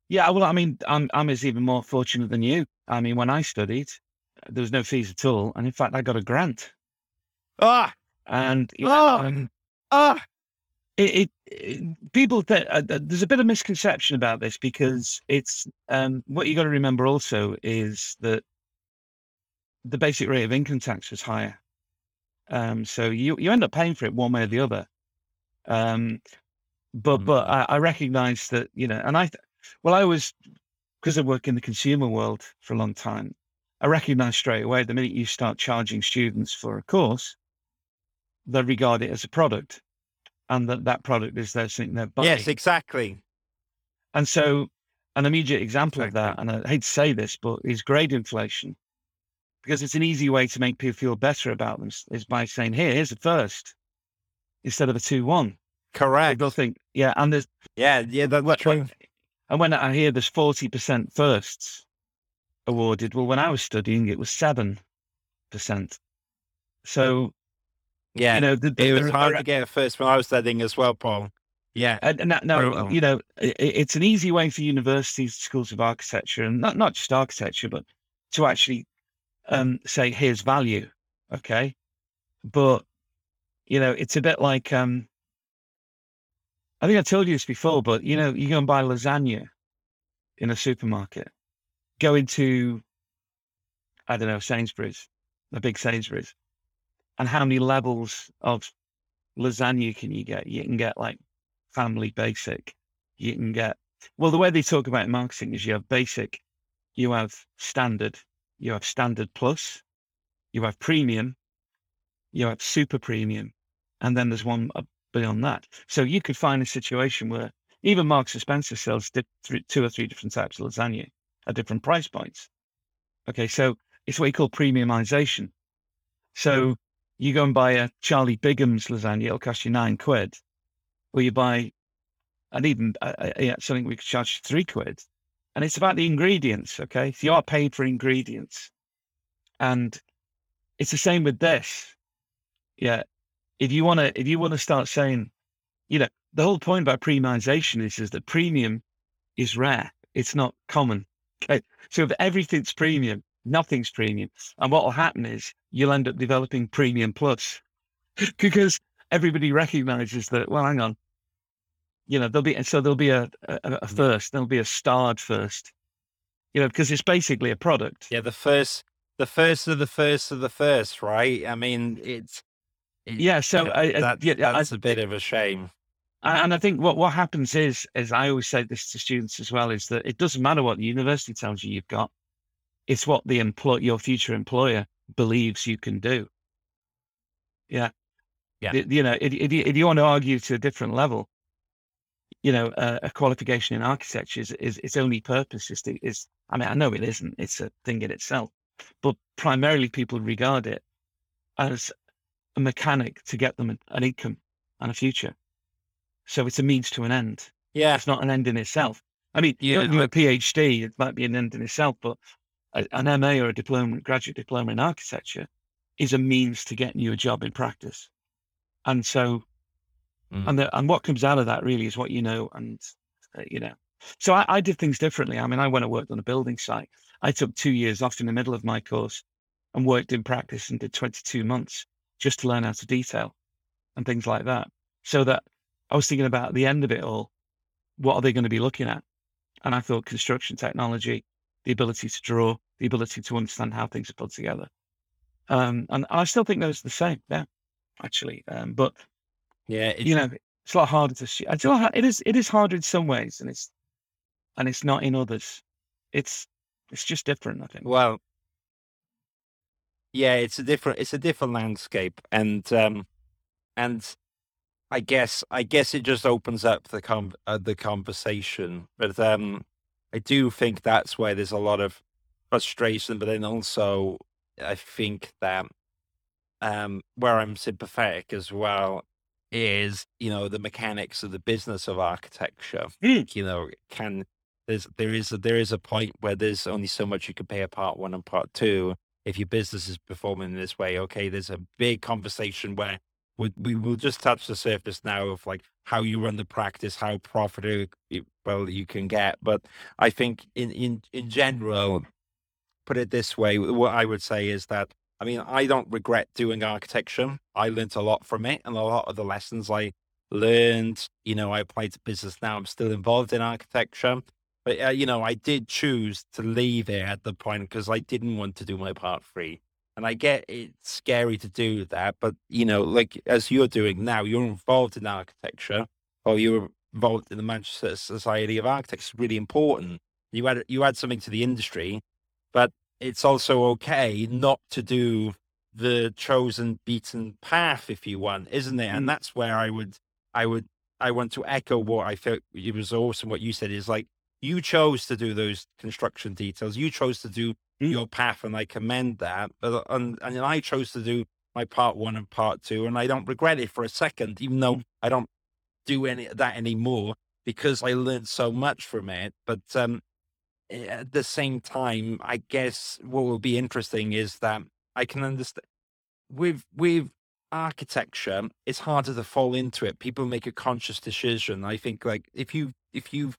yeah. Well, I mean, I'm I'm as even more fortunate than you. I mean, when I studied, there was no fees at all, and in fact, I got a grant. Ah, And Oh. um, ah, it, it, it people uh, there's a bit of misconception about this because it's um, what you got to remember also is that the basic rate of income tax was higher, um, so you you end up paying for it one way or the other. Um, but but I, I recognise that you know, and I well, I was because I work in the consumer world for a long time. I recognise straight away the minute you start charging students for a course, they regard it as a product and that that product is their something they're buying. yes, exactly. and so, an immediate example of that, and I hate to say this, but is grade inflation, because it's an easy way to make people feel better about them is by saying, "Here, here's a first instead of a two-one." Correct. They'll think, "Yeah," and there's Yeah, yeah, that's true. and when I hear there's forty percent firsts awarded, well, when I was studying, it was seven percent. So Yeah, you know, the, it was hard to get at first when I was studying as well, Paul. Yeah, And, and that, no, Brutal. you know, i i- it's an easy way for universities, schools of architecture, and not not just architecture, but to actually um, say, "Here's value," okay. But you know, it's a bit like um, I think I told you this before, but you know, you go and buy lasagna in a supermarket, go into I don't know Sainsbury's, a big Sainsbury's, and how many levels of lasagna can you get? You can get like family basic. You can get well. The way they talk about marketing is you have basic, you have standard, you have standard plus, you have premium, you have super premium, and then there's one beyond that. So you could find a situation where even Marks and Spencer sells two or three different types of lasagna at different price points. Okay, so it's what you call premiumization. So you go and buy a Charlie Bigham's lasagna, it'll cost you nine quid. Or you buy, and even uh, yeah, something we could charge three quid. And it's about the ingredients, okay? So you are paid for ingredients. And it's the same with this. Yeah. If you want to, if you want to start saying, you know, the whole point about premiumization is, is that premium is rare. It's not common. Okay. So if everything's premium, nothing's premium. And what will happen is you'll end up developing premium plus because everybody recognizes that, well, hang on, you know, there'll be, and so there'll be a, a, a mm. first, there'll be a starred first, you know, because it's basically a product. Yeah. The first, the first of the first of the first, right? I mean, it's, it, yeah. So yeah, I, that, yeah, that's I, a bit of a shame. And I think what, what happens is, as I always say this to students as well, is that it doesn't matter what the university tells you you've got. It's what the employ your future employer believes you can do. Yeah. Yeah. You know, if, if, you, if you want to argue to a different level, you know, uh, a qualification in architecture is, is its only purpose is to, is, I mean, I know it isn't, it's a thing in itself, but primarily people regard it as a mechanic to get them an income and a future. So it's a means to an end. Yeah. It's not an end in itself. I mean, yeah, you a PhD, it might be an end in itself, but an MA or a diploma, graduate diploma in architecture is a means to getting you a job in practice. And so, mm. and the, and what comes out of that really is what you know, and uh, you know. So I, I did things differently. I mean, I went and worked on a building site. I took two years off in the middle of my course and worked in practice and did 22 months just to learn how to detail and things like that. So that I was thinking about the end of it all. What are they going to be looking at? And I thought construction technology, the ability to draw, the ability to understand how things are put together. Um, and I still think those are the same. Yeah, actually. Um, but yeah, you know, it's a lot harder to see. It's a lot, it is. It is harder in some ways, and it's and it's not in others. It's it's just different. I think. Well, yeah, it's a different. It's a different landscape, and um, and I guess I guess it just opens up the com- uh, the conversation. But um, I do think that's where there's a lot of frustration. But then also, I think that um, where I'm sympathetic as well is you know the mechanics of the business of architecture. Mm. You know, can there's there is a, there is a point where there's only so much you can pay a part one and part two. If your business is performing in this way, okay, there's a big conversation where we, we will just touch the surface now of like how you run the practice, how profitable well you can get. But I think in in in general, put it this way, what I would say is that I mean I don't regret doing architecture. I learned a lot from it, and a lot of the lessons I learned, you know, I applied to business now. I'm still involved in architecture. But uh, you know, I did choose to leave it at the point because I didn't want to do my part three. And I get it's scary to do that, but you know, like as you're doing now, you're involved in architecture, or you're involved in the Manchester Society of Architects. It's really important. You add you add something to the industry, but it's also okay not to do the chosen beaten path if you want, isn't it? And mm. that's where I would I would I want to echo what I felt it was awesome what you said is like you chose to do those construction details. You chose to do mm. your path, and I commend that. But and, and I chose to do my part one and part two, and I don't regret it for a second, even though mm. I don't do any that anymore because I learned so much from it. But um, eh, at the same time, I guess what will be interesting is that I can understand with with architecture, it's harder to fall into it. People make a conscious decision. I think like if you if you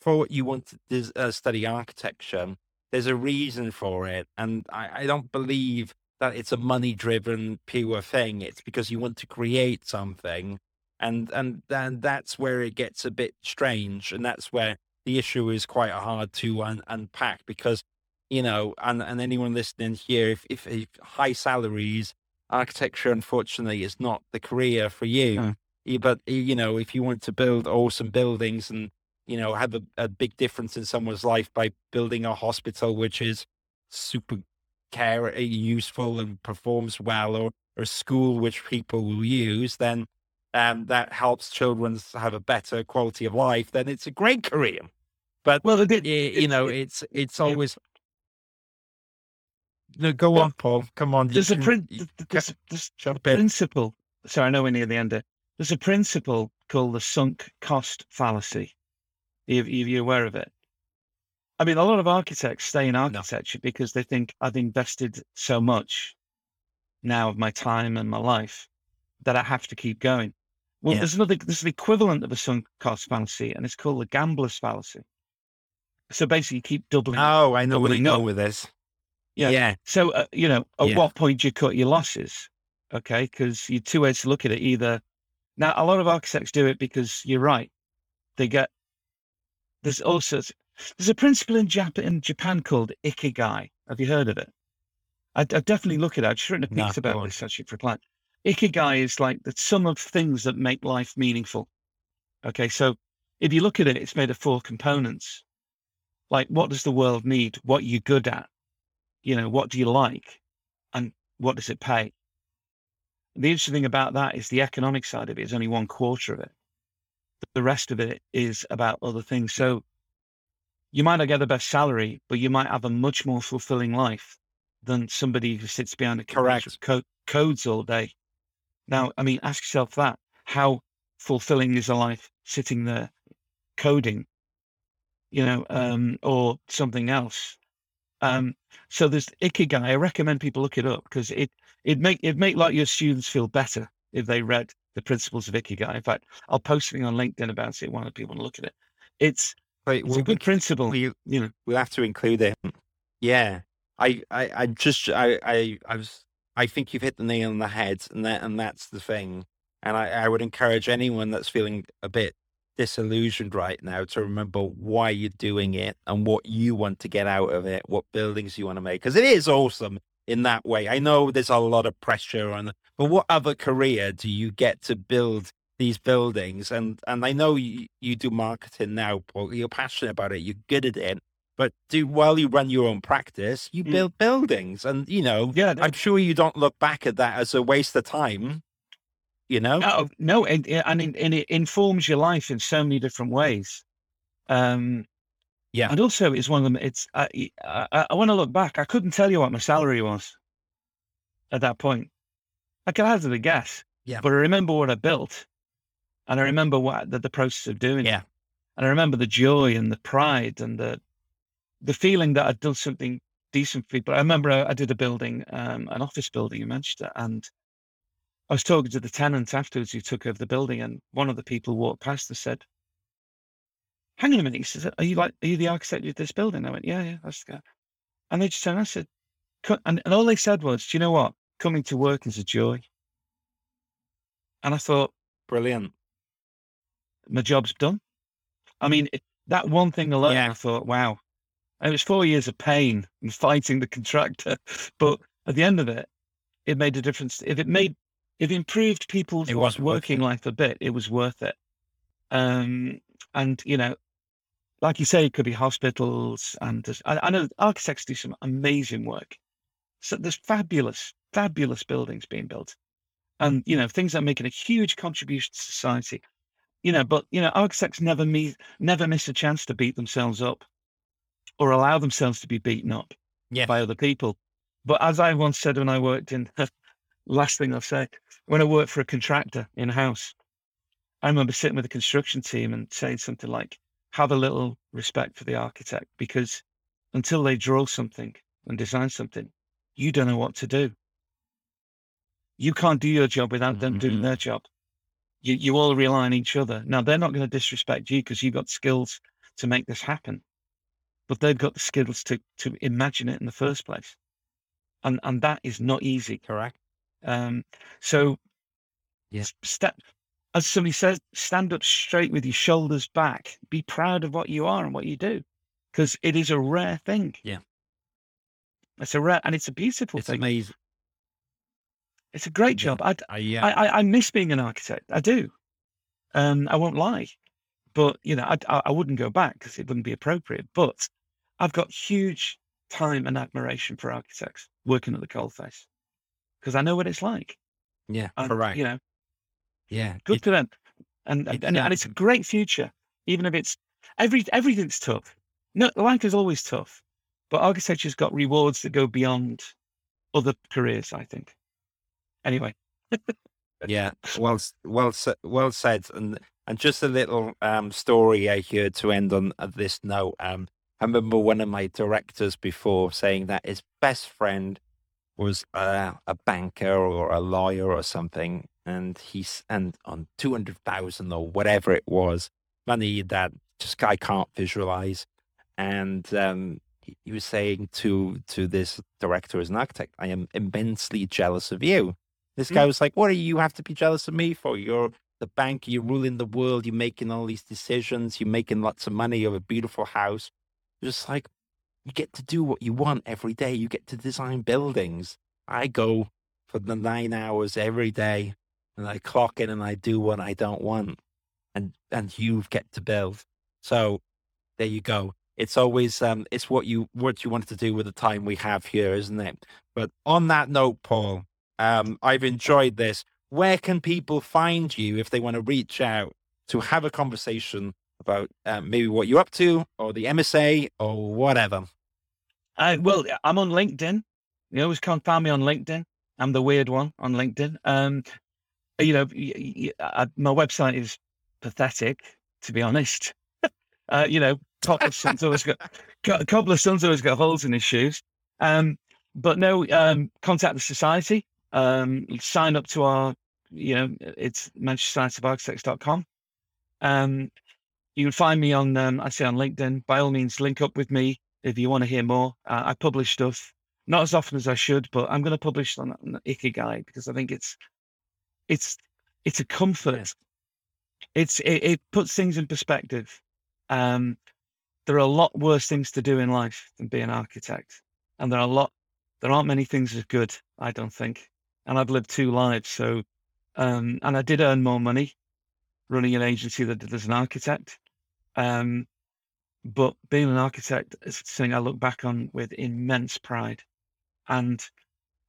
thought you want to uh, study architecture, there's a reason for it. And I, I don't believe that it's a money driven pure thing. It's because you want to create something. And, and then that's where it gets a bit strange. And that's where the issue is quite hard to un- unpack because, you know, and, and anyone listening here, if, if, if high salaries architecture, unfortunately, is not the career for you. You- hmm. But you know, if you want to build awesome buildings and you know have a, a big difference in someone's life by building a hospital which is super care uh, useful and performs well, or, or a school which people will use, then um, that helps children have a better quality of life. Then it's a great career. But Well, it, y- you know, it- it's it's always. No, go on, Paul. Come on. you there's a prin- you th- th- there's, a- there's jump in. principle. Sorry, I know we're near the end. There. There's a principle called the sunk cost fallacy. Are you, are you aware of it? I mean, a lot of architects stay in architecture because they think I've invested so much now of my time and my life that I have to keep going. Well, Yeah. there's another, there's the equivalent of a sunk cost fallacy, and it's called the gambler's fallacy. So basically, you keep doubling. Oh, I know where you go with this. Yeah. yeah, So, uh, you know, at Yeah. what point do you cut your losses? Okay. Because you two ways to look at it. Either now, a lot of architects do it because you're right. They get, there's also, there's a principle in Japan, in Japan called ikigai. Have you heard of it? I'd, I'd definitely look at it. I've just written a piece about this actually for a client. Ikigai is like the sum of things that make life meaningful. Okay. So if you look at it, it's made of four components. Like, what does the world need? What are you're good at? you know, what do you like and what does it pay? The interesting thing about that is the economic side of it is only one quarter of it. The rest of it is about other things. So you might not get the best salary, but you might have a much more fulfilling life than somebody who sits behind a Correct. co- codes all day. Now, I mean, ask yourself that. How fulfilling is a life sitting there coding, you know, um, or something else? Um, so there's Ikigai. I recommend people look it up because it it make it make like your students feel better if they read the principles of Ikigai. In fact, I'll post something on LinkedIn about it. One of people to look at it. It's Wait, it's we'll, a good principle. we, you know, we'll have to include it. Yeah, I, I, I just, I, I, I was, I think you've hit the nail on the head, and that, and that's the thing. And I, I would encourage anyone that's feeling a bit disillusioned right now to remember why you're doing it and what you want to get out of it, what buildings you want to make, because it is awesome in that way. I know there's a lot of pressure on, but what other career do you get to build these buildings? And and I know you, you do marketing now, Paul. You're passionate about it. You're good at it. But do while you run your own practice, you Mm. build buildings, and you know yeah. I'm sure you don't look back at that as a waste of time. You know, No, no, and, and, and it informs your life in so many different ways. Um, Yeah. and also it's one of them. It's I, I, I want to look back. I couldn't tell you what my salary was at that point. I could hazard a guess. Yeah. But I remember what I built, and I remember what the, the process of doing Yeah. it, and I remember the joy and the pride and the the feeling that I'd done something decent for people. I remember I, I did a building, um, an office building in Manchester, and I was talking to the tenant afterwards who took over the building, and one of the people walked past and said, "Hang on a minute," he says, "Are you like, are you the architect of this building?" I went, "Yeah, yeah, that's the guy." And they just turned. and said, and, and all they said was, "Do you know what? Coming to work is a joy." And I thought, brilliant. my job's done. I mean, it, that one thing alone, Yeah. I thought, wow. And it was four years of pain and fighting the contractor, but at the end of it, it made a difference. If it made, if it improved people's It was working life a bit, it was worth it. Um, and you know, like you say, it could be hospitals, and I, I know architects do some amazing work. So there's fabulous, fabulous buildings being built, and you know, things that are making a huge contribution to society you know, but you know, architects never me never miss a chance to beat themselves up or allow themselves to be beaten up Yeah. by other people. But as I once said when I worked in last thing I'll say, when I worked for a contractor in a house, I remember sitting with the construction team and saying something like, have a little respect for the architect because until they draw something and design something, you don't know what to do. You can't do your job without them doing Mhm. their job you, you all rely on each other. Now they're not going to disrespect you because you've got skills to make this happen, but they've got the skills to to imagine it in the first place, and and that is not easy. Correct. Um, so, Yeah. step as somebody says, stand up straight with your shoulders back. Be proud of what you are and what you do, because it is a rare thing. Yeah. it's a rare and it's a beautiful It's thing. amazing. It's a great job. I, Uh, yeah. I, I, I miss being an architect. I do. Um, I won't lie, but you know, I, I, I wouldn't go back because it wouldn't be appropriate. But I've got huge time and admiration for architects working at the coalface because I know what it's like. yeah. And, Correct. You know, Yeah. good It- for them. And and, and it's a great future, even if it's every everything's tough. No, life is always tough, but architecture's got rewards that go beyond other careers. I think. Anyway, Yeah, well, well, well said. And and just a little um story I heard to end on uh, this note. Um, I remember one of my directors before saying that his best friend was uh, a banker or a lawyer or something, and he and on two hundred thousand or whatever it was, money that just guy can't visualize, and um. He he was saying to to this director as an architect, "I am immensely jealous of you." This Mm. guy was like, "What do you have to be jealous of me for? You're the bank. You're ruling the world. You're making all these decisions. You're making lots of money. You have a beautiful house. Just like you get to do what you want every day. You get to design buildings. I go for the nine hours every day, and I clock in and I do what I don't want, and and you get to build. So there you go. It's always um, it's what you what you wanted to do with the time we have here, isn't it? But on that note, Paul, um, I've enjoyed this. Where can people find you if they want to reach out to have a conversation about um, maybe what you're up to or the MSA or whatever? I well, I'm on LinkedIn. You always can't find me on LinkedIn. I'm the weird one on LinkedIn. Um, you know, my website is pathetic, to be honest. uh, you know, Cobbler's son's always got Co- Cobbler's son's always got holes in his shoes. Um, but no, um, contact the society. Um, sign up to our, you know, it's manchestersocietyofarchitects.com. Um, you can find me on, um, I say on LinkedIn. By all means, link up with me if you want to hear more. Uh, I publish stuff not as often as I should, but I'm going to publish on, on Ikigai because I think it's it's it's a comfort. It's it, it puts things in perspective. Um, there are a lot worse things to do in life than be an architect, and there are a lot there aren't many things as good. I don't think, and I've lived two lives, so um, and I did earn more money running an agency than did as an architect. Um, but being an architect is something I look back on with immense pride. And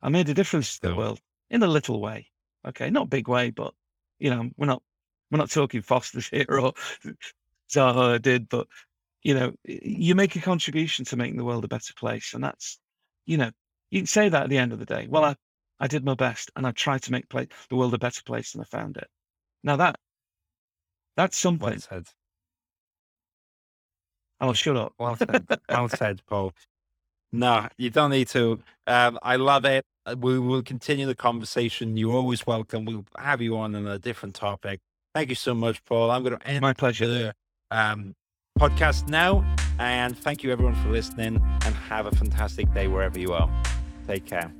I made a difference to the world in a little way. Okay, not big way, but you know, we're not we're not talking Foster's here or Zaha Hadid, but you know, you make a contribution to making the world a better place. And that's, you know, you can say that at the end of the day. Well, I, I did my best and I tried to make pla the world a better place than I found it. Now that that's something. Well I'll shut up. Well said. well said, Paul. No, you don't need to. Um, I love it. Uh, We will continue the conversation. You're always welcome. We'll have you on on a different topic. Thank you so much, Paul. I'm going to end My pleasure. the um, podcast now. And thank you, everyone, for listening. And have a fantastic day wherever you are. Take care.